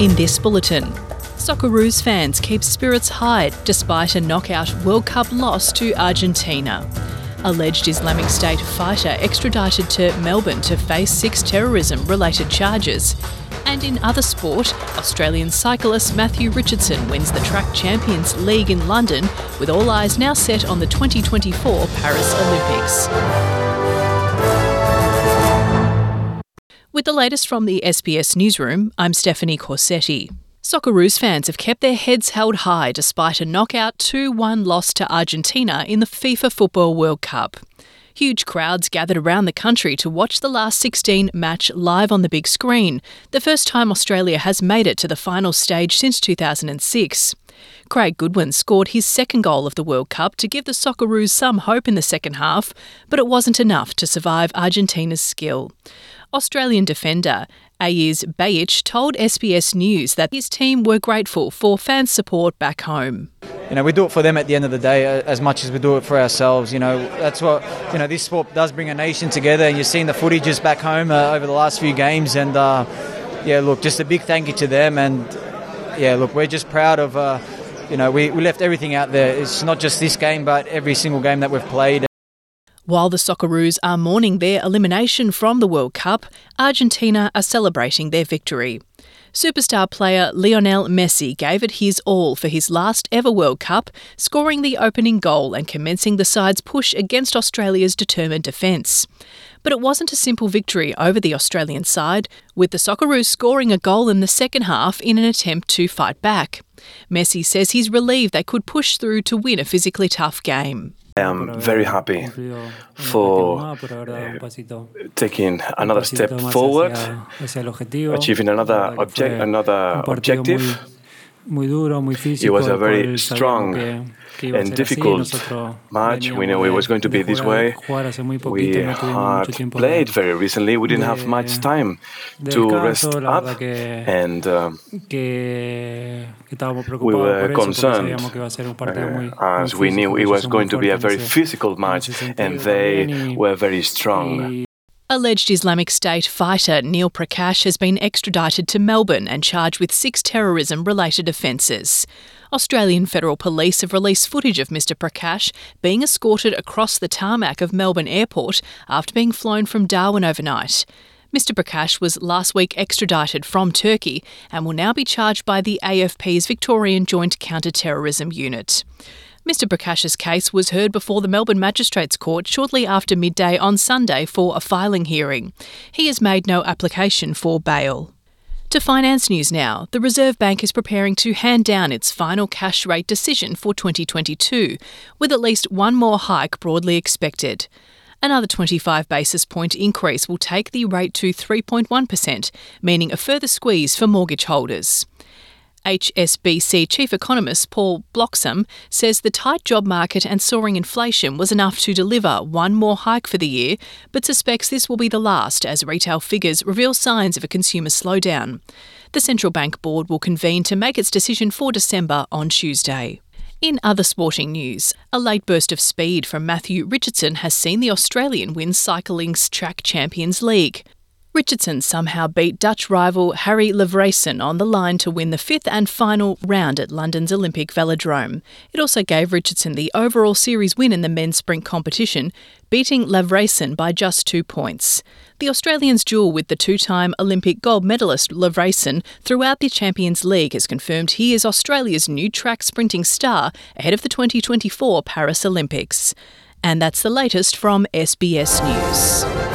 In this bulletin, Socceroos fans keep spirits high despite a knockout World Cup loss to Argentina. Alleged Islamic State fighter extradited to Melbourne to face six terrorism related charges. And in other sport, Australian cyclist Matthew Richardson wins the Track Champions League in London, with all eyes now set on the 2024 Paris Olympics. With the latest from the SBS Newsroom, I'm Stephanie Corsetti. Socceroos fans have kept their heads held high despite a knockout 2 1 loss to Argentina in the FIFA Football World Cup. Huge crowds gathered around the country to watch the last 16 match live on the big screen, the first time Australia has made it to the final stage since 2006. Craig Goodwin scored his second goal of the World Cup to give the Socceroos some hope in the second half, but it wasn't enough to survive Argentina's skill. Australian defender Aziz Behich told SBS News that his team were grateful for fans' support back home. You know, we do it for them at the end of the day as much as we do it for ourselves. You know, that's what, you know, this sport does bring a nation together, and you've seen the footages back home uh, over the last few games. And uh, yeah, look, just a big thank you to them. And yeah, look, we're just proud of, uh, you know, we, we left everything out there. It's not just this game, but every single game that we've played. While the Socceroos are mourning their elimination from the World Cup, Argentina are celebrating their victory. Superstar player Lionel Messi gave it his all for his last ever World Cup, scoring the opening goal and commencing the side's push against Australia's determined defence. But it wasn't a simple victory over the Australian side, with the Socceroos scoring a goal in the second half in an attempt to fight back. Messi says he's relieved they could push through to win a physically tough game. I am very happy for uh, taking another step forward, achieving another object, another objective. It was a very strong and difficult match. We knew it was going to be this way. We had played very recently. We didn't have much time to rest up, and uh, we were concerned uh, as we knew it was going to be a very physical match, and they were very strong. Alleged Islamic State fighter Neil Prakash has been extradited to Melbourne and charged with six terrorism related offences. Australian Federal Police have released footage of Mr Prakash being escorted across the tarmac of Melbourne Airport after being flown from Darwin overnight. Mr Prakash was last week extradited from Turkey and will now be charged by the AFP's Victorian Joint Counter-Terrorism Unit. Mr Prakash's case was heard before the Melbourne Magistrates Court shortly after midday on Sunday for a filing hearing. He has made no application for bail. To finance news now, the Reserve Bank is preparing to hand down its final cash rate decision for 2022, with at least one more hike broadly expected. Another 25 basis point increase will take the rate to 3.1%, meaning a further squeeze for mortgage holders. HSBC chief economist Paul Bloxham says the tight job market and soaring inflation was enough to deliver one more hike for the year, but suspects this will be the last as retail figures reveal signs of a consumer slowdown. The central bank board will convene to make its decision for December on Tuesday. In other sporting news, a late burst of speed from Matthew Richardson has seen the Australian win cycling's Track Champions League. Richardson somehow beat Dutch rival Harrie Lavreysen on the line to win the fifth and final round at London's Olympic Velodrome. It also gave Richardson the overall series win in the men's sprint competition, beating Lavreysen by just two points. The Australians' duel with the two time Olympic gold medalist Lavreysen throughout the Champions League has confirmed he is Australia's new track sprinting star ahead of the 2024 Paris Olympics. And that's the latest from SBS News.